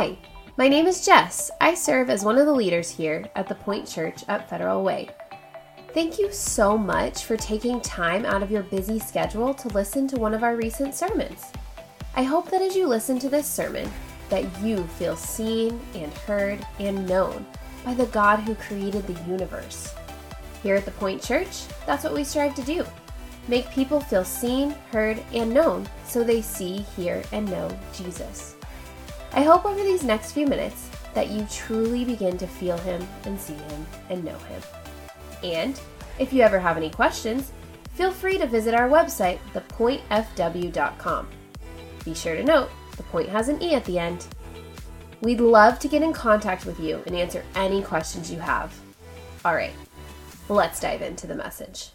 Hi, my name is Jess. I serve as one of the leaders here at the Point Church at Federal Way. Thank you so much for taking time out of your busy schedule to listen to one of our recent sermons. I hope that as you listen to this sermon, that you feel seen and heard and known by the God who created the universe. Here at the Point Church, that's what we strive to do. Make people feel seen, heard, and known so they see, hear, and know Jesus. I hope over these next few minutes that you truly begin to feel Him and see Him and know Him. And if you ever have any questions, feel free to visit our website, thepointfw.com. Be sure to note, the point has an E at the end. We'd love to get in contact with you and answer any questions you have. All right, let's dive into the message.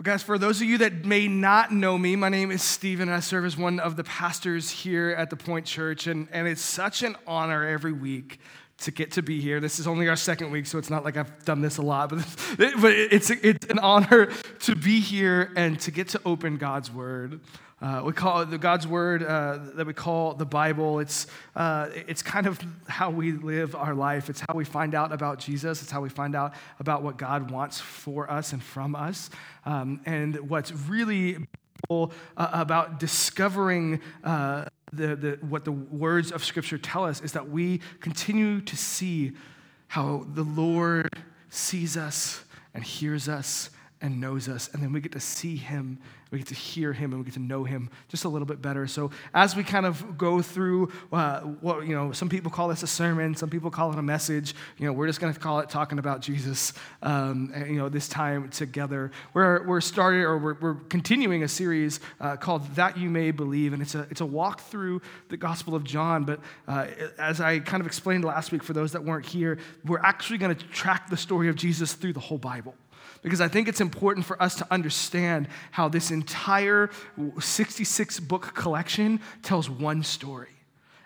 Well, guys, for those of you that may not know me, my name is Stephen. And I serve as one of the pastors here at the Point Church, and, and it's such an honor every week to get to be here. This is only our second week, so it's not like I've done this a lot, but, but it's, it's an honor to be here and to get to open God's Word. Uh, we call the God's word uh, that we call the Bible. It's, uh, it's kind of how we live our life. It's how we find out about Jesus. It's how we find out about what God wants for us and from us. Um, and what's really uh, about discovering uh, the, the, what the words of Scripture tell us is that we continue to see how the Lord sees us and hears us and knows us. And then we get to see him, we get to hear him, and we get to know him just a little bit better. So as we kind of go through uh, what, you know, some people call this a sermon, some people call it a message. You know, we're just going to call it talking about Jesus, um, and, you know, this time together. We're, we're starting, or we're, we're continuing a series uh, called That You May Believe, and it's a, it's a walk through the Gospel of John. But uh, as I kind of explained last week for those that weren't here, we're actually going to track the story of Jesus through the whole Bible because I think it's important for us to understand how this entire 66 book collection tells one story.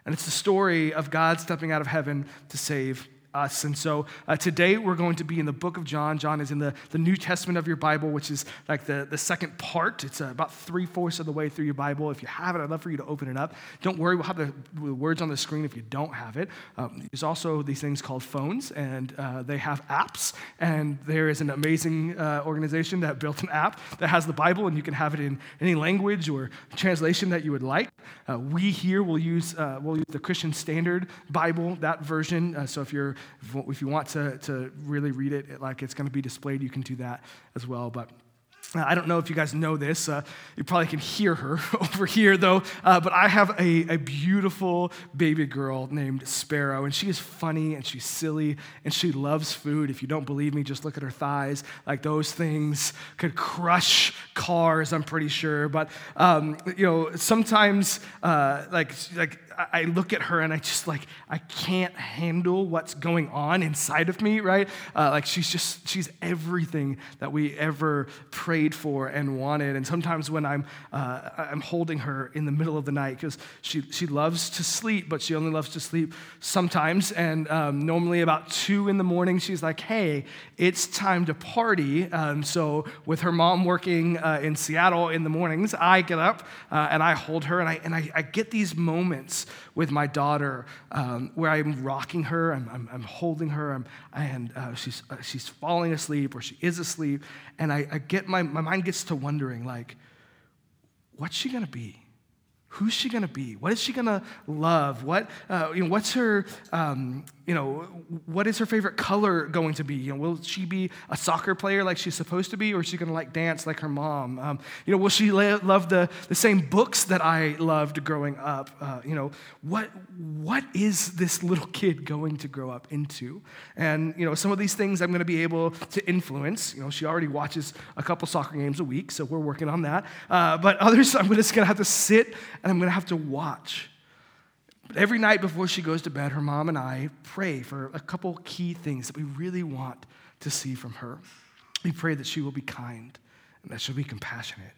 And it's the story of God stepping out of heaven to save us. And so uh, today we're going to be in the book of John. John is in the, the New Testament of your Bible, which is like the, the second part. It's uh, about three fourths of the way through your Bible. If you have it, I'd love for you to open it up. Don't worry, we'll have the, the words on the screen if you don't have it. Um, there's also these things called phones, and uh, they have apps. And there is an amazing uh, organization that built an app that has the Bible, and you can have it in any language or translation that you would like. Uh, we here will use, uh, we'll use the Christian Standard Bible, that version. so if you're if you want to, to really read it like it's going to be displayed, you can do that as well. But I don't know if you guys know this. Uh, you probably can hear her over here, though. Uh, but I have a, a beautiful baby girl named Sparrow, and she is funny and she's silly and she loves food. If you don't believe me, just look at her thighs. Like those things could crush cars, I'm pretty sure. But, um, you know, sometimes, uh, like, like I look at her and I just like, I can't handle what's going on inside of me, right? Uh, like she's just, she's everything that we ever prayed for and wanted. And sometimes when I'm, uh, I'm holding her in the middle of the night, because she, she loves to sleep, but she only loves to sleep sometimes. And um, normally about two in the morning, she's like, hey, it's time to party. Um, so with her mom working uh, in Seattle in the mornings, I get up uh, and I hold her and I, and I, I get these moments with my daughter um, where I'm rocking her, I'm, I'm, I'm holding her, I'm, and uh, she's, uh, she's falling asleep or she is asleep. And I, I get my, my mind gets to wondering, like, what's she gonna be? Who's she gonna be? What is she gonna love? What, uh, you know, what's her, um, you know, what is her favorite color going to be? You know, will she be a soccer player like she's supposed to be, or is she going to like dance like her mom? Um, you know, will she love the, the same books that I loved growing up? Uh, you know, what what is this little kid going to grow up into? And you know, some of these things I'm going to be able to influence. You know, she already watches a couple soccer games a week, so we're working on that. Uh, but others, I'm just going to have to sit and I'm going to have to watch. But every night before she goes to bed, her mom and I pray for a couple key things that we really want to see from her. We pray that she will be kind and that she'll be compassionate.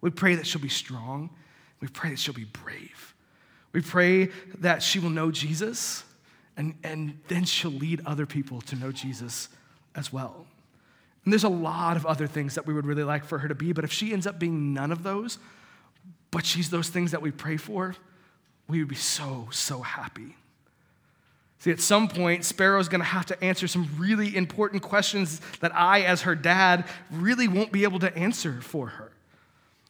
We pray that she'll be strong. We pray that she'll be brave. We pray that she will know Jesus and, and then she'll lead other people to know Jesus as well. And there's a lot of other things that we would really like for her to be, but if she ends up being none of those, but she's those things that we pray for, we would be so, so happy. See, at some point, Sparrow's gonna have to answer some really important questions that I, as her dad, really won't be able to answer for her.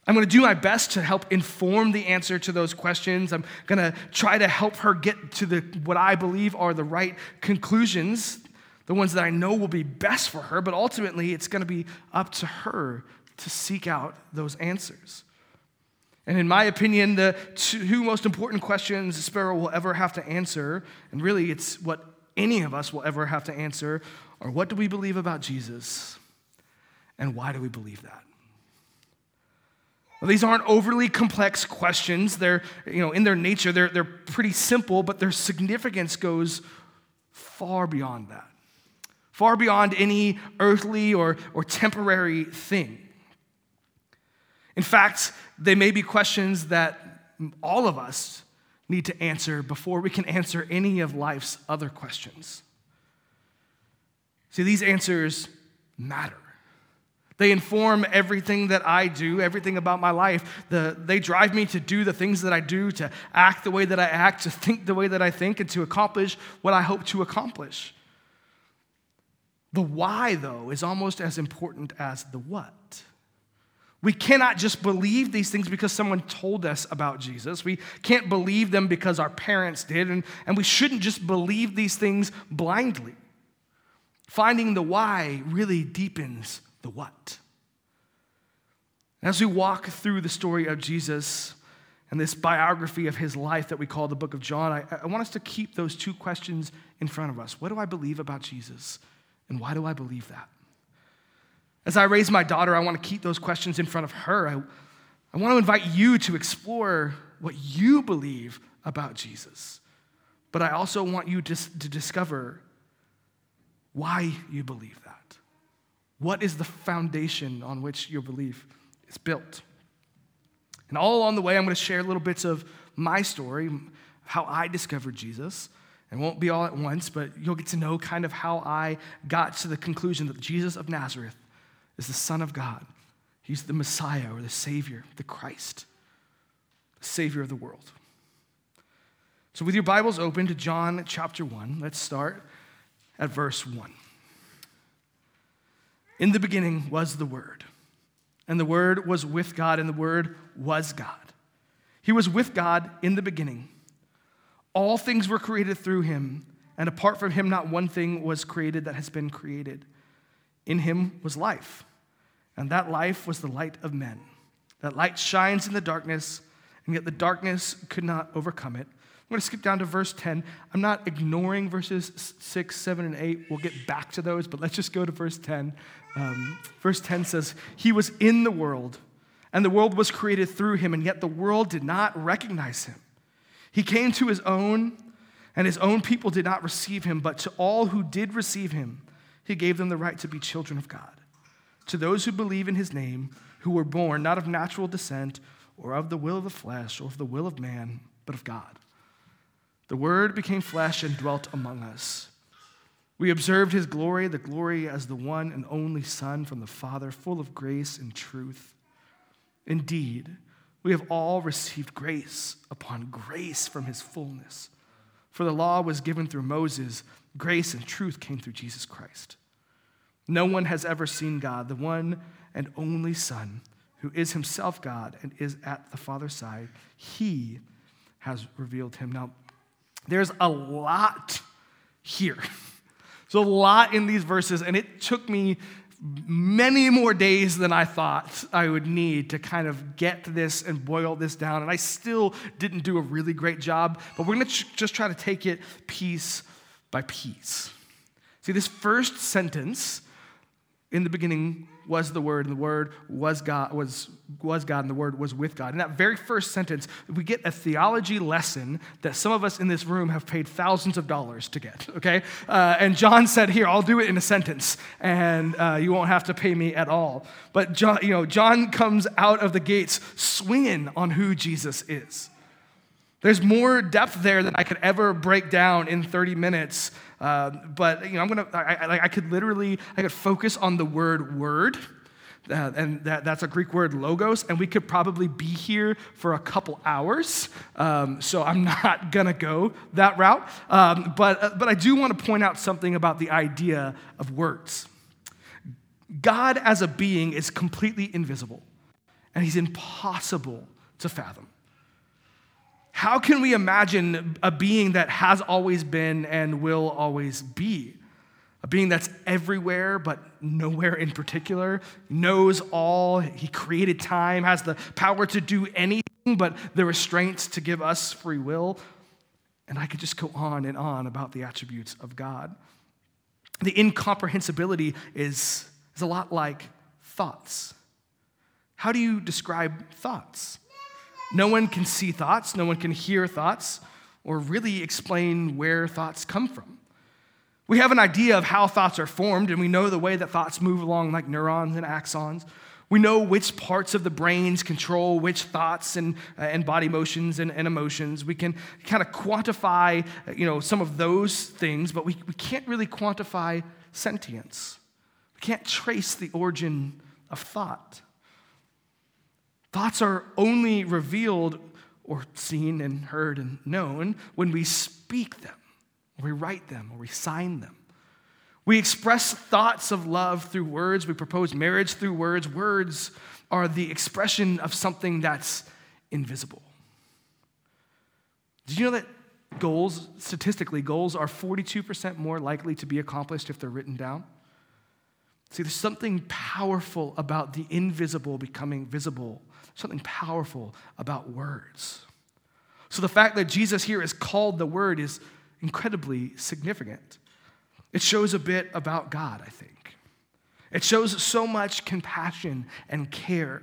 I'm gonna do my best to help inform the answer to those questions. I'm gonna try to help her get to the, what I believe are the right conclusions, the ones that I know will be best for her, but ultimately, it's gonna be up to her to seek out those answers. And in my opinion, the two most important questions a Sparrow will ever have to answer, and really it's what any of us will ever have to answer, are what do we believe about Jesus? And why do we believe that? Well, these aren't overly complex questions. They're, you know, in their nature, they're, they're pretty simple, but their significance goes far beyond that, far beyond any earthly or, or temporary thing. In fact, they may be questions that all of us need to answer before we can answer any of life's other questions. See, these answers matter. They inform everything that I do, everything about my life. The, they drive me to do the things that I do, to act the way that I act, to think the way that I think, and to accomplish what I hope to accomplish. The why, though, is almost as important as the what. We cannot just believe these things because someone told us about Jesus. We can't believe them because our parents did, and, and we shouldn't just believe these things blindly. Finding the why really deepens the what. As we walk through the story of Jesus and this biography of his life that we call the book of John, I, I want us to keep those two questions in front of us. What do I believe about Jesus, and why do I believe that? As I raise my daughter, I want to keep those questions in front of her. I, I want to invite you to explore what you believe about Jesus. But I also want you to, to discover why you believe that. What is the foundation on which your belief is built? And all along the way, I'm going to share little bits of my story, how I discovered Jesus. It won't be all at once, but you'll get to know kind of how I got to the conclusion that Jesus of Nazareth is the Son of God. He's the Messiah or the Savior, the Christ, the Savior of the world. So, with your Bibles open to John chapter 1, let's start at verse 1. In the beginning was the Word, and the Word was with God, and the Word was God. He was with God in the beginning. All things were created through him, and apart from him, not one thing was created that has been created. In him was life and that life was the light of men. That light shines in the darkness, and yet the darkness could not overcome it. I'm going to skip down to verse 10. I'm not ignoring verses 6, 7, and 8. We'll get back to those, but let's just go to verse 10. Um, verse 10 says, He was in the world, and the world was created through him, and yet the world did not recognize him. He came to his own, and his own people did not receive him, but to all who did receive him, he gave them the right to be children of God to those who believe in his name, who were born not of natural descent or of the will of the flesh or of the will of man, but of God. The Word became flesh and dwelt among us. We observed his glory, the glory as the one and only Son from the Father, full of grace and truth. Indeed, we have all received grace upon grace from his fullness. For the law was given through Moses, grace and truth came through Jesus Christ. No one has ever seen God, the one and only Son, who is himself God and is at the Father's side. He has revealed him. Now, there's a lot here. There's a lot in these verses, and it took me many more days than I thought I would need to kind of get this and boil this down. And I still didn't do a really great job, but we're going to ch- just try to take it piece by piece. See, this first sentence in the beginning was the Word, and the Word was God, was, was God, and the Word was with God. In that very first sentence, we get a theology lesson that some of us in this room have paid thousands of dollars to get, okay? Uh, and John said, Here, I'll do it in a sentence, and uh, you won't have to pay me at all. But John, you know, John comes out of the gates swinging on who Jesus is. There's more depth there than I could ever break down in 30 minutes. Uh, but you know, I'm gonna. I, I, I could literally. I could focus on the word "word." Uh, and that, that's a Greek word, logos, and we could probably be here for a couple hours. Um, so I'm not to go that route. Um, but, uh, but I do want to point out something about the idea of words. God as a being is completely invisible, and he's impossible to fathom. How can we imagine a being that has always been and will always be? A being that's everywhere but nowhere in particular, knows all, he created time, has the power to do anything but the restraints to give us free will. And I could just go on and on about the attributes of God. The incomprehensibility is, is a lot like thoughts. How do you describe thoughts? No one can see thoughts, no one can hear thoughts, or really explain where thoughts come from. We have an idea of how thoughts are formed, and we know the way that thoughts move along, like neurons and axons. We know which parts of the brains control which thoughts and, uh, and body motions and, and, emotions. We can kind of quantify you know, some of those things, but we, we can't really quantify sentience. We can't trace the origin of thought. Thoughts are only revealed or seen and heard and known when we speak them, or we write them, or we sign them. We express thoughts of love through words. We propose marriage through words. Words are the expression of something that's invisible. Did you know that goals, statistically, goals are 42% more likely to be accomplished if they're written down? See, there's something powerful about the invisible becoming visible something powerful about words. So the fact that Jesus here is called the Word is incredibly significant. It shows a bit about God, I think. It shows so much compassion and care.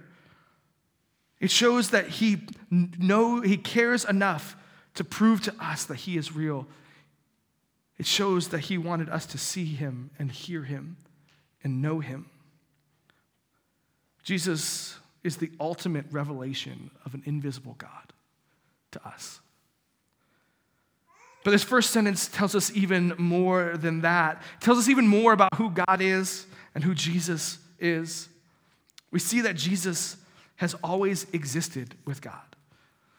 It shows that he know he cares enough to prove to us that he is real. It shows that he wanted us to see him and hear him and know him. Jesus is the ultimate revelation of an invisible God to us. But this first sentence tells us even more than that. It tells us even more about who God is and who Jesus is. We see that Jesus has always existed with God.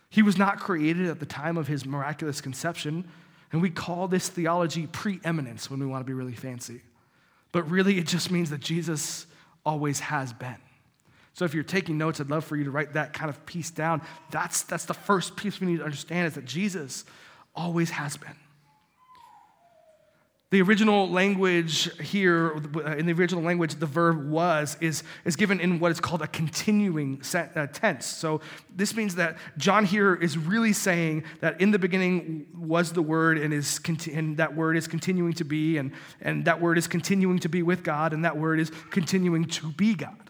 He was not created at the time of his miraculous conception, and we call this theology preeminence when we want to be really fancy. But really, it just means that Jesus always has been. So if you're taking notes, I'd love for you to write that kind of piece down. That's, that's the first piece we need to understand is that Jesus always has been. The original language here, in the original language, the verb was is, is given in what is called a continuing uh, tense. So this means that John here is really saying that in the beginning was the word, and, is, and that word is continuing to be, and, and that word is continuing to be with God, and that word is continuing to be God.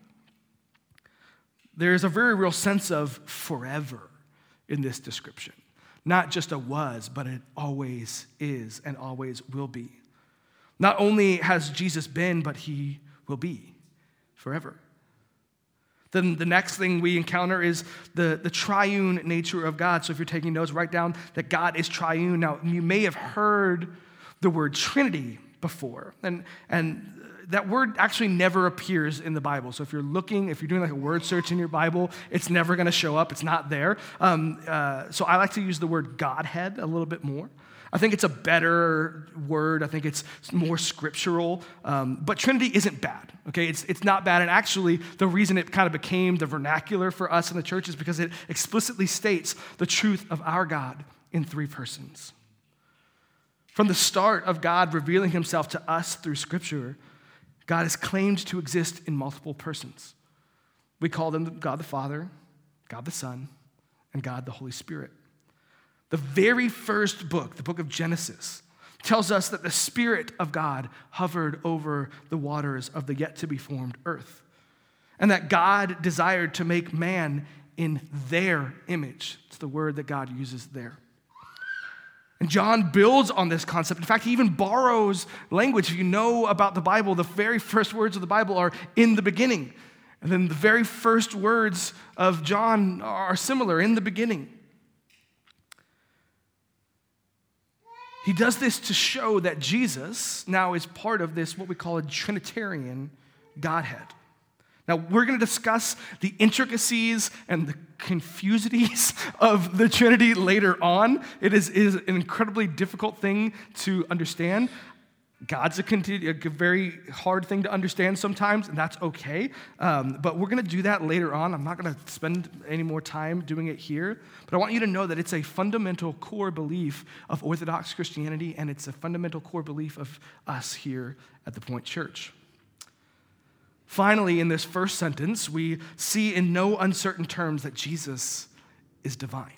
There's a very real sense of forever in this description. Not just a was, but it always is and always will be. Not only has Jesus been, but he will be forever. Then the next thing we encounter is the, the triune nature of God. So if you're taking notes, write down that God is triune. Now, you may have heard the word Trinity before. And, and that word actually never appears in the Bible. So if you're looking, if you're doing like a word search in your Bible, it's never going to show up. It's not there. Um, uh, so I like to use the word Godhead a little bit more. I think it's a better word. I think it's more scriptural. Um, but Trinity isn't bad, okay? It's, it's not bad. And actually, the reason it kind of became the vernacular for us in the church is because it explicitly states the truth of our God in three persons. From the start of God revealing himself to us through scripture, God is claimed to exist in multiple persons. We call them God the Father, God the Son, and God the Holy Spirit. The very first book, the book of Genesis, tells us that the Spirit of God hovered over the waters of the yet to be formed earth, and that God desired to make man in their image. It's the word that God uses there. And John builds on this concept. In fact, he even borrows language. If you know about the Bible, the very first words of the Bible are in the beginning. And then the very first words of John are similar in the beginning. He does this to show that Jesus now is part of this, what we call a Trinitarian Godhead. Now, we're going to discuss the intricacies and the confusities of the Trinity later on. It is, is an incredibly difficult thing to understand. God's a, continu- a, very hard thing to understand sometimes, and that's okay. Um, but we're going to do that later on. I'm not going to spend any more time doing it here. But I want you to know that it's a fundamental core belief of Orthodox Christianity, and it's a fundamental core belief of us here at the Point Church. Finally, in this first sentence, we see in no uncertain terms that Jesus is divine,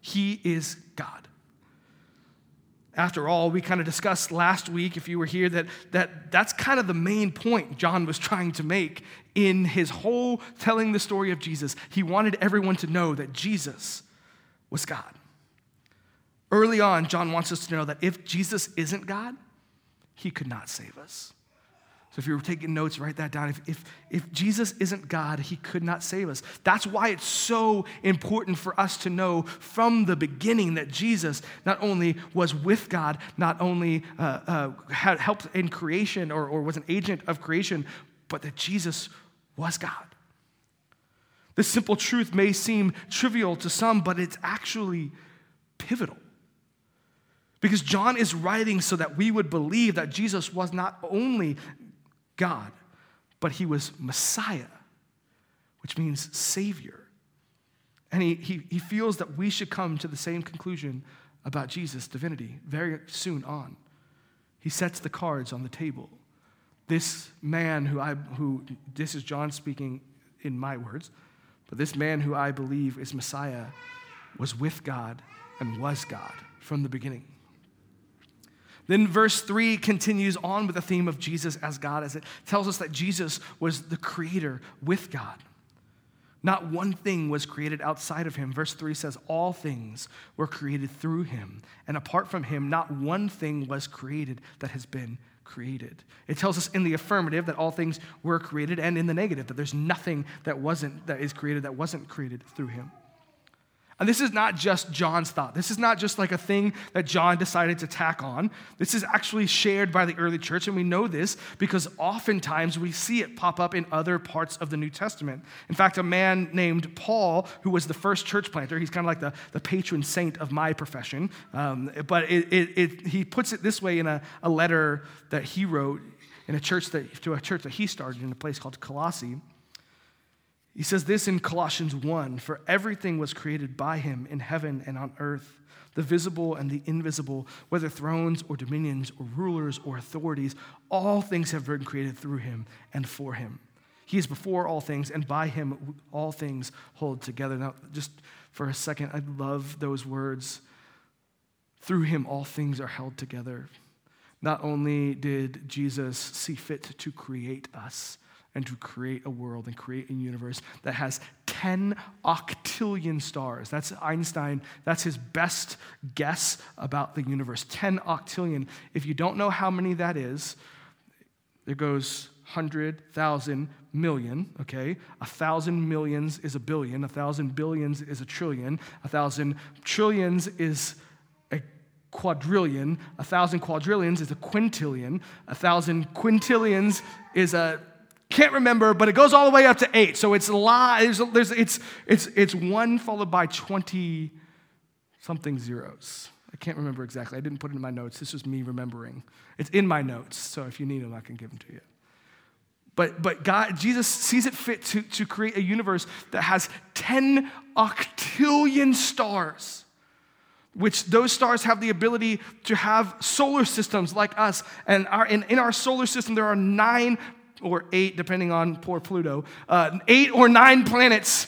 He is God. After all, we kind of discussed last week, if you were here, that, that that's kind of the main point John was trying to make in his whole telling the story of Jesus. He wanted everyone to know that Jesus was God. Early on, John wants us to know that if Jesus isn't God, he could not save us. So if you're taking notes, write that down. If, if, if Jesus isn't God, he could not save us. That's why it's so important for us to know from the beginning that Jesus not only was with God, not only uh, uh, had helped in creation or, or was an agent of creation, but that Jesus was God. This simple truth may seem trivial to some, but it's actually pivotal. Because John is writing so that we would believe that Jesus was not only God, but he was Messiah, which means Savior. And he, he, he feels that we should come to the same conclusion about Jesus' divinity very soon on. He sets the cards on the table. This man who I, who, this is John speaking in my words, but this man who I believe is Messiah was with God and was God from the beginning. Then verse 3 continues on with the theme of Jesus as God, as it tells us that Jesus was the creator with God. Not one thing was created outside of him. Verse 3 says, All things were created through him, and apart from him, not one thing was created that has been created. It tells us in the affirmative that all things were created, and in the negative that there's nothing that wasn't that is created that wasn't created through him. And this is not just John's thought. This is not just like a thing that John decided to tack on. This is actually shared by the early church, and we know this because oftentimes we see it pop up in other parts of the New Testament. In fact, a man named Paul, who was the first church planter, he's kind of like the, the patron saint of my profession, um, but it, it, it, he puts it this way in a, a letter that he wrote in a church that, to a church that he started in a place called Colossae. He says this in Colossians 1 For everything was created by him in heaven and on earth, the visible and the invisible, whether thrones or dominions or rulers or authorities, all things have been created through him and for him. He is before all things, and by him all things hold together. Now, just for a second, I love those words. Through him all things are held together. Not only did Jesus see fit to create us, and to create a world and create a universe that has 10 octillion stars. That's Einstein, that's his best guess about the universe 10 octillion. If you don't know how many that is, there goes 100,000 million, okay? A thousand millions is a billion, a thousand billions is a trillion, a thousand trillions is a quadrillion, a thousand quadrillions is a quintillion, a thousand quintillions is a can't remember, but it goes all the way up to eight. So it's lot. There's, it's, it's, it's one followed by 20 something zeros. I can't remember exactly. I didn't put it in my notes. This was me remembering. It's in my notes, so if you need them, I can give them to you. But, but God, Jesus sees it fit to, to create a universe that has 10 octillion stars, which those stars have the ability to have solar systems like us. And our, in, in our solar system, there are nine or eight, depending on poor Pluto, uh, eight or nine planets.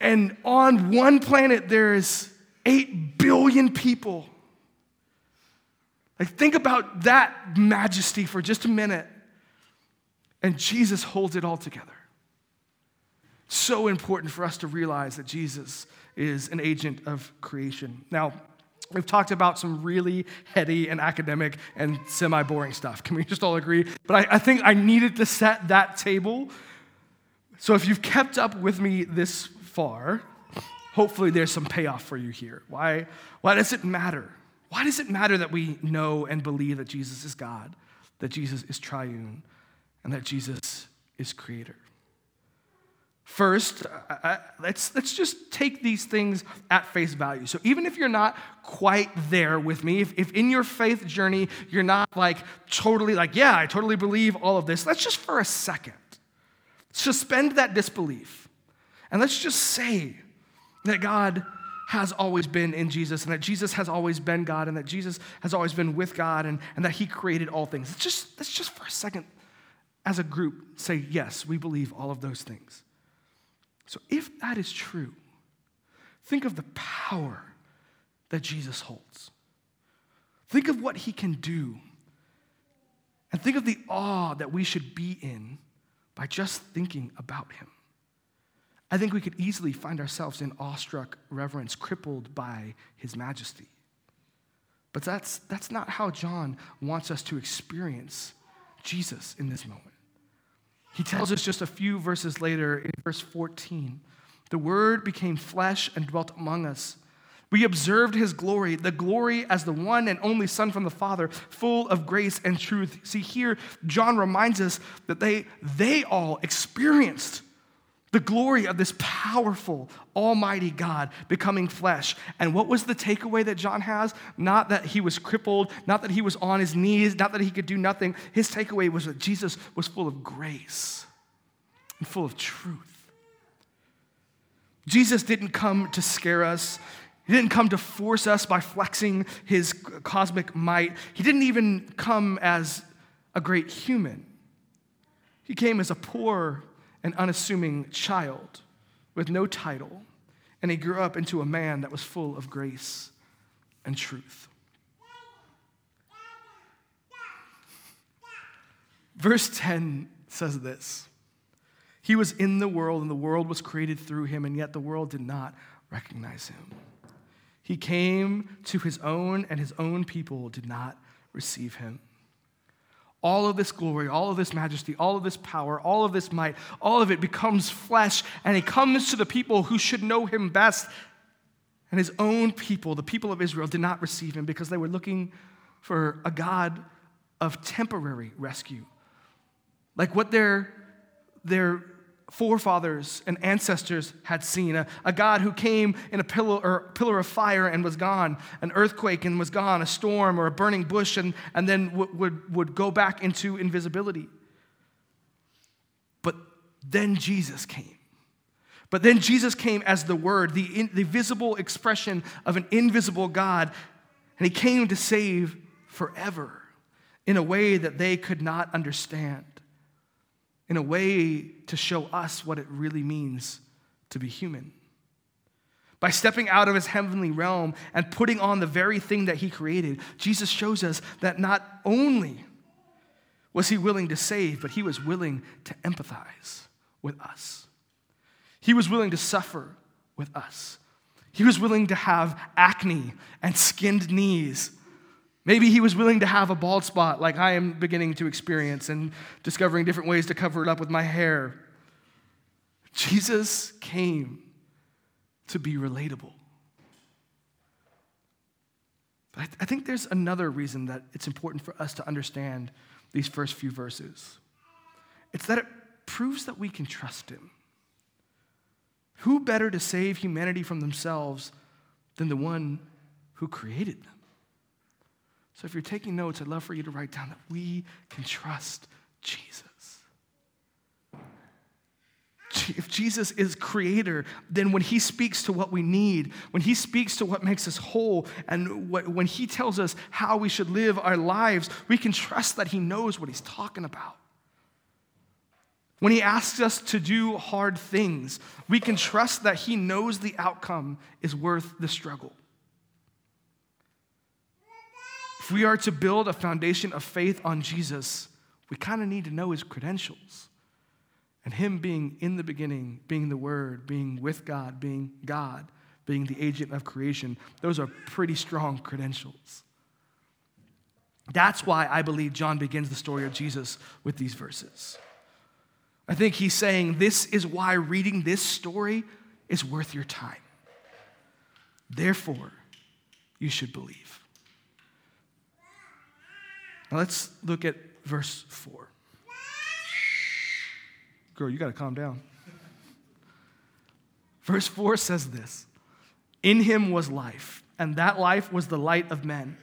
And on one planet, there's eight billion people. Like, think about that majesty for just a minute. And Jesus holds it all together. So important for us to realize that Jesus is an agent of creation. Now, We've talked about some really heady and academic and semi boring stuff. Can we just all agree? But I, I, think I needed to set that table. So if you've kept up with me this far, hopefully there's some payoff for you here. Why, why does it matter? Why does it matter that we know and believe that Jesus is God, that Jesus is triune? and that Jesus is creator. First, uh, let's, let's just take these things at face value. So, even if you're not quite there with me, if, if in your faith journey you're not like totally like, yeah, I totally believe all of this, let's just for a second suspend that disbelief. And let's just say that God has always been in Jesus and that Jesus has always been God and that Jesus has always been with God and, and that He created all things. Let's just, let's just for a second, as a group, say, yes, we believe all of those things. So, if that is true, think of the power that Jesus holds. Think of what he can do. And think of the awe that we should be in by just thinking about him. I think we could easily find ourselves in awestruck reverence, crippled by his majesty. But that's, that's not how John wants us to experience Jesus in this moment. He tells us just a few verses later in verse 14 the Word became flesh and dwelt among us. We observed his glory, the glory as the one and only Son from the Father, full of grace and truth. See, here, John reminds us that they, they all experienced the glory of this powerful, almighty God becoming flesh. And what was the takeaway that John has? Not that he was crippled, not that he was on his knees, not that he could do nothing. His takeaway was that Jesus was full of grace and full of truth. Jesus didn't come to scare us. He didn't come to force us by flexing his cosmic might. He didn't even come as a great human. He came as a poor, an unassuming child with no title, and he grew up into a man that was full of grace and truth. Verse 10 says this He was in the world, and the world was created through him, and yet the world did not recognize him. He came to his own, and his own people did not receive him all of this glory, all of this majesty, all of this power, all of this might, all of it becomes flesh, and he comes to the people who should know him best. And his own people, the people of Israel, did not receive him because they were looking for a God of temporary rescue. Like what their, their forefathers and ancestors had seen a, a God who came in a pillar, pillar of fire and was gone, an earthquake and was gone, a storm or a burning bush, and, and then w- would, would go back into invisibility. But then Jesus came. But then Jesus came as the Word, the, in, the visible expression of an invisible God, and He came to save forever in a way that they could not understand in a way to show us what it really means to be human. By stepping out of his heavenly realm and putting on the very thing that he created, Jesus shows us that not only was he willing to save, but he was willing to empathize with us. He was willing to suffer with us. He was willing to have acne and skinned knees Maybe he was willing to have a bald spot like I am beginning to experience and discovering different ways to cover it up with my hair. Jesus came to be relatable. But I think there's another reason that it's important for us to understand these first few verses. It's that it proves that we can trust him. Who better to save humanity from themselves than the one who created them? So if you're taking notes, I'd love for you to write down that we can trust Jesus. If Jesus is creator, then when he speaks to what we need, when he speaks to what makes us whole, and when he tells us how we should live our lives, we can trust that he knows what he's talking about. When he asks us to do hard things, we can trust that he knows the outcome is worth the struggle. If we are to build a foundation of faith on Jesus, we kind of need to know his credentials. And him being in the beginning, being the Word, being with God, being God, being the agent of creation, those are pretty strong credentials. That's why I believe John begins the story of Jesus with these verses. I think he's saying this is why reading this story is worth your time. Therefore, you should believe. Now let's look at verse 4. Girl, you got to calm down. Verse 4 says this In him was life, and that life was the light of men.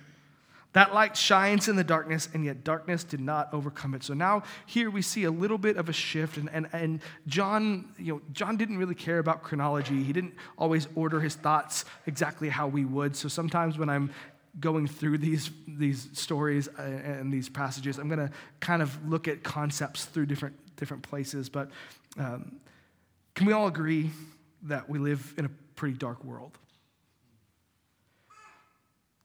That light shines in the darkness, and yet darkness did not overcome it. So now here we see a little bit of a shift, and, and, and John, you know, John didn't really care about chronology. He didn't always order his thoughts exactly how we would. So sometimes when I'm going through these, these stories and these passages, I'm going to kind of look at concepts through different, different places. But um, can we all agree that we live in a pretty dark world?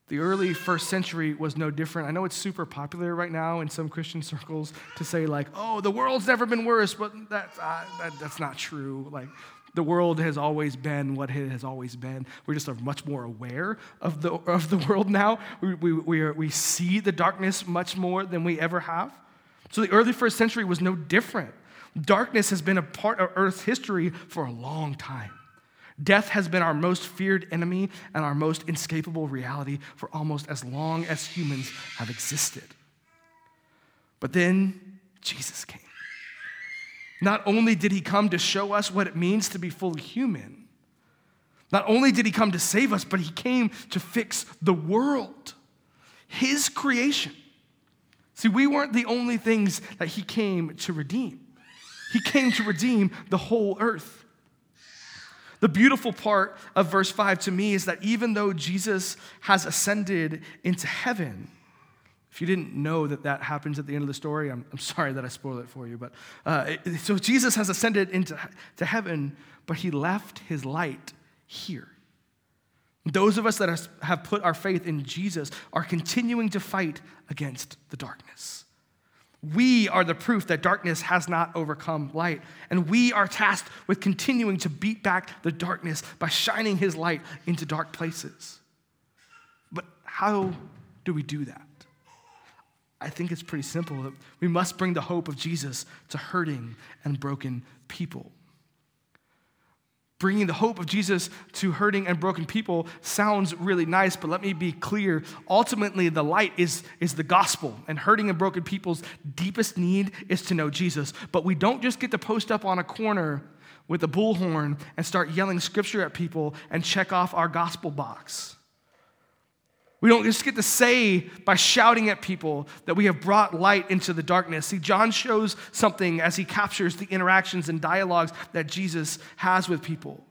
The early first century was no different. I know it's super popular right now in some Christian circles to say, like, oh, the world's never been worse, but that's, uh, that, that's not true. Like, the world has always been what it has always been. We're just much more aware of the, of the world now. We, we, we, are, we see the darkness much more than we ever have. So the early first century was no different. Darkness has been a part of Earth's history for a long time. Death has been our most feared enemy and our most inescapable reality for almost as long as humans have existed. But then Jesus came. Not only did he come to show us what it means to be fully human, not only did he come to save us, but he came to fix the world, his creation. See, we weren't the only things that he came to redeem, he came to redeem the whole earth. The beautiful part of verse 5 to me is that even though Jesus has ascended into heaven, if you didn't know that that happens at the end of the story, I'm, I'm sorry that I spoil it for you. But uh, so Jesus has ascended into to heaven, but he left his light here. Those of us that have put our faith in Jesus are continuing to fight against the darkness. We are the proof that darkness has not overcome light. And we are tasked with continuing to beat back the darkness by shining his light into dark places. But how do we do that? I think it's pretty simple. We must bring the hope of Jesus to hurting and broken people bringing the hope of Jesus to hurting and broken people sounds really nice, but let me be clear. Ultimately, the light is, is the gospel, and hurting and broken people's deepest need is to know Jesus. But we don't just get to post up on a corner with a bullhorn and start yelling scripture at people and check off our gospel box. We don't just get to say by shouting at people that we have brought light into the darkness. See, John shows something as he captures the interactions and dialogues that Jesus has with people.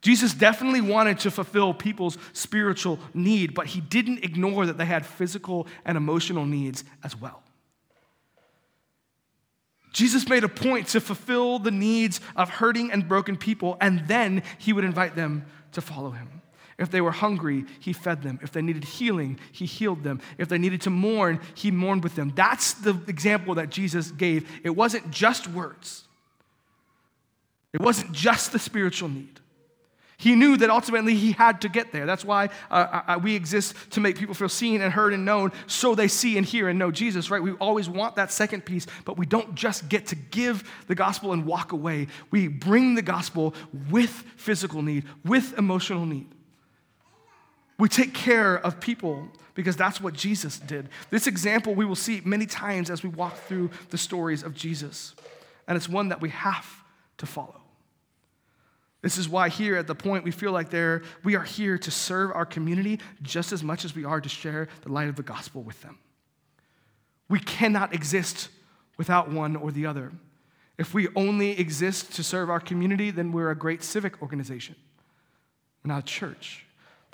Jesus definitely wanted to fulfill people's spiritual need, but he didn't ignore that they had physical and emotional needs as well. Jesus made a point to fulfill the needs of hurting and broken people, and then he would invite them to follow him. If they were hungry, he fed them. If they needed healing, he healed them. If they needed to mourn, he mourned with them. That's the example that Jesus gave. It wasn't just words, it wasn't just the spiritual need. He knew that ultimately he had to get there. That's why uh, uh, uh, we exist to make people feel seen and heard and known so they see and hear and know Jesus, right? We always want that second piece, but we don't just get to give the gospel and walk away. We bring the gospel with physical need, with emotional need. We take care of people because that's what Jesus did. This example we will see many times as we walk through the stories of Jesus, and it's one that we have to follow. This is why here at the point we feel like there we are here to serve our community just as much as we are to share the light of the gospel with them. We cannot exist without one or the other. If we only exist to serve our community, then we're a great civic organization, not a church.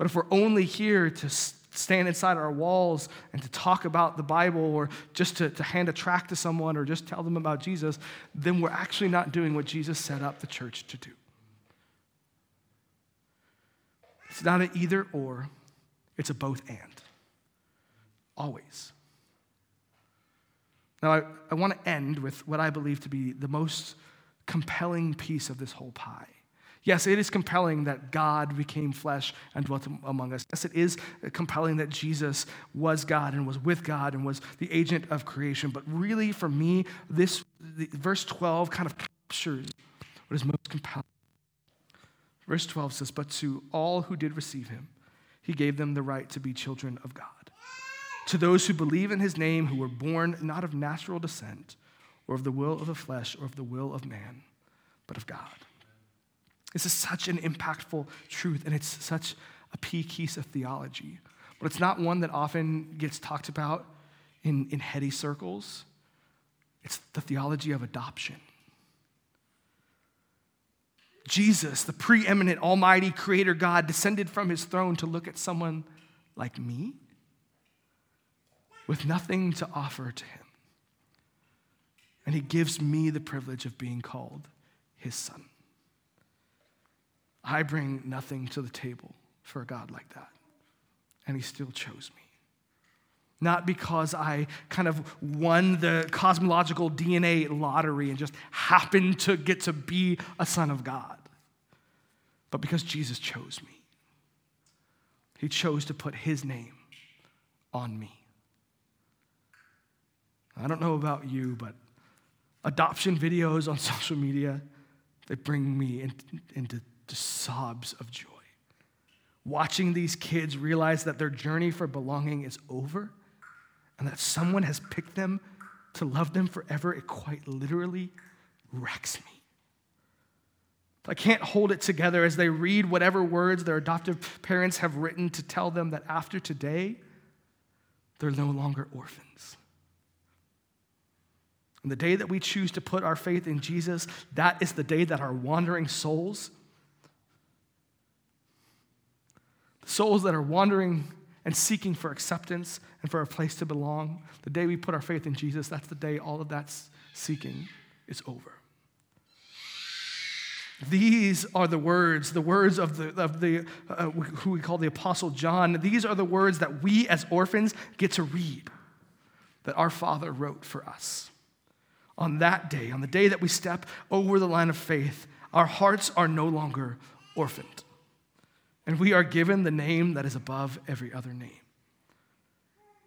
But if we're only here to stand inside our walls and to talk about the Bible or just to, to hand a tract to someone or just tell them about Jesus, then we're actually not doing what Jesus set up the church to do. It's not an either or, it's a both and. Always. Now, I, I want to end with what I believe to be the most compelling piece of this whole pie. Yes, it is compelling that God became flesh and dwelt among us. Yes, it is compelling that Jesus was God and was with God and was the agent of creation. But really, for me, this verse 12 kind of captures what is most compelling. Verse 12 says, But to all who did receive him, he gave them the right to be children of God. To those who believe in his name, who were born not of natural descent, or of the will of the flesh or of the will of man, but of God. This is such an impactful truth, and it's such a key piece of theology. But it's not one that often gets talked about in, in heady circles. It's the theology of adoption. Jesus, the preeminent, almighty creator God, descended from his throne to look at someone like me with nothing to offer to him. And he gives me the privilege of being called his son. I bring nothing to the table for a God like that. And he still chose me. Not because I kind of won the cosmological DNA lottery and just happened to get to be a son of God, but because Jesus chose me. He chose to put his name on me. I don't know about you, but adoption videos on social media, they bring me in, into sobs of joy. Watching these kids realize that their journey for belonging is over and that someone has picked them to love them forever, it quite literally wrecks me. I can't hold it together as they read whatever words their adoptive parents have written to tell them that after today, they're no longer orphans. And the day that we choose to put our faith in Jesus, that is the day that our wandering souls, souls that are wandering and seeking for acceptance and for a place to belong, the day we put our faith in Jesus, that's the day all of that seeking is over. These are the words, the words of the, of the uh, who we call the Apostle John. These are the words that we as orphans get to read, that our Father wrote for us on that day, on the day that we step over the line of faith, our hearts are no longer orphaned. And we are given the name that is above every other name.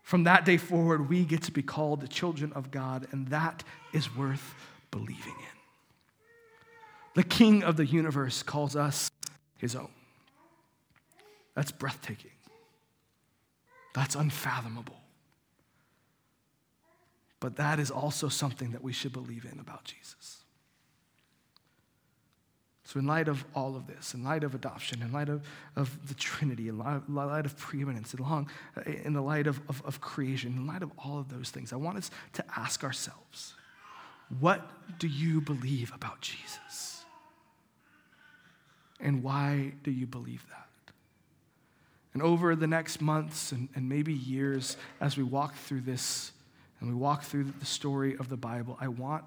From that day forward, we get to be called the children of God, and that is worth believing in. The King of the universe calls us his own. That's breathtaking. That's unfathomable. But that is also something that we should believe in about Jesus. So, in light of all of this, in light of adoption, in light of, of the Trinity, in light, light of preeminence, in, long, in the light of, of, of creation, in light of all of those things, I want us to ask ourselves what do you believe about Jesus? And why do you believe that? And over the next months and, and maybe years, as we walk through this and we walk through the story of the Bible, I want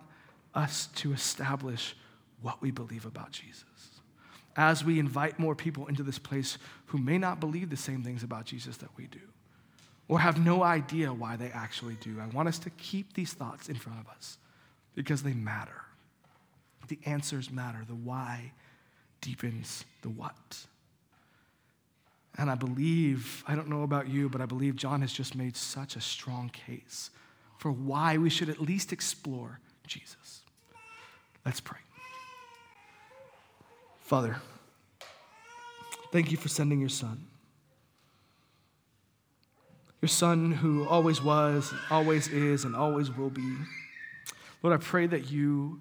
us to establish what we believe about Jesus. As we invite more people into this place who may not believe the same things about Jesus that we do, or have no idea why they actually do, I want us to keep these thoughts in front of us because they matter. The answers matter. The why deepens the what. And I believe, I don't know about you, but I believe John has just made such a strong case for why we should at least explore Jesus. Let's pray. Father, thank you for sending your son. Your son who always was, always is, and always will be. Lord, I pray that you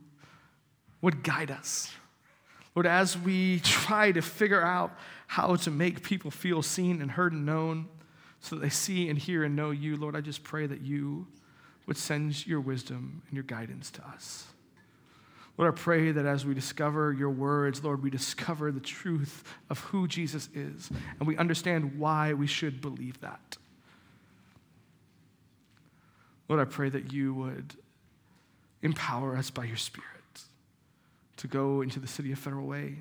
would guide us. Lord, as we try to figure out how to make people feel seen and heard and known so that they see and hear and know you, Lord, I just pray that you would send your wisdom and your guidance to us. Lord, I pray that as we discover your words, Lord, we discover the truth of who Jesus is, and we understand why we should believe that. Lord, I pray that you would empower us by your Spirit to go into the city of Federal Way,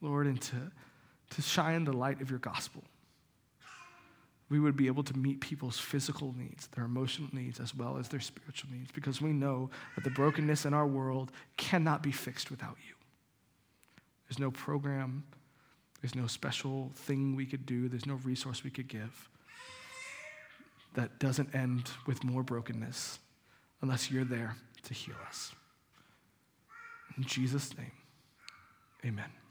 Lord, and to, to shine the light of your gospel we would be able to meet people's physical needs, their emotional needs, as well as their spiritual needs, because we know that the brokenness in our world cannot be fixed without you. There's no program, there's no special thing we could do, there's no resource we could give that doesn't end with more brokenness unless you're there to heal us. In Jesus' name, amen.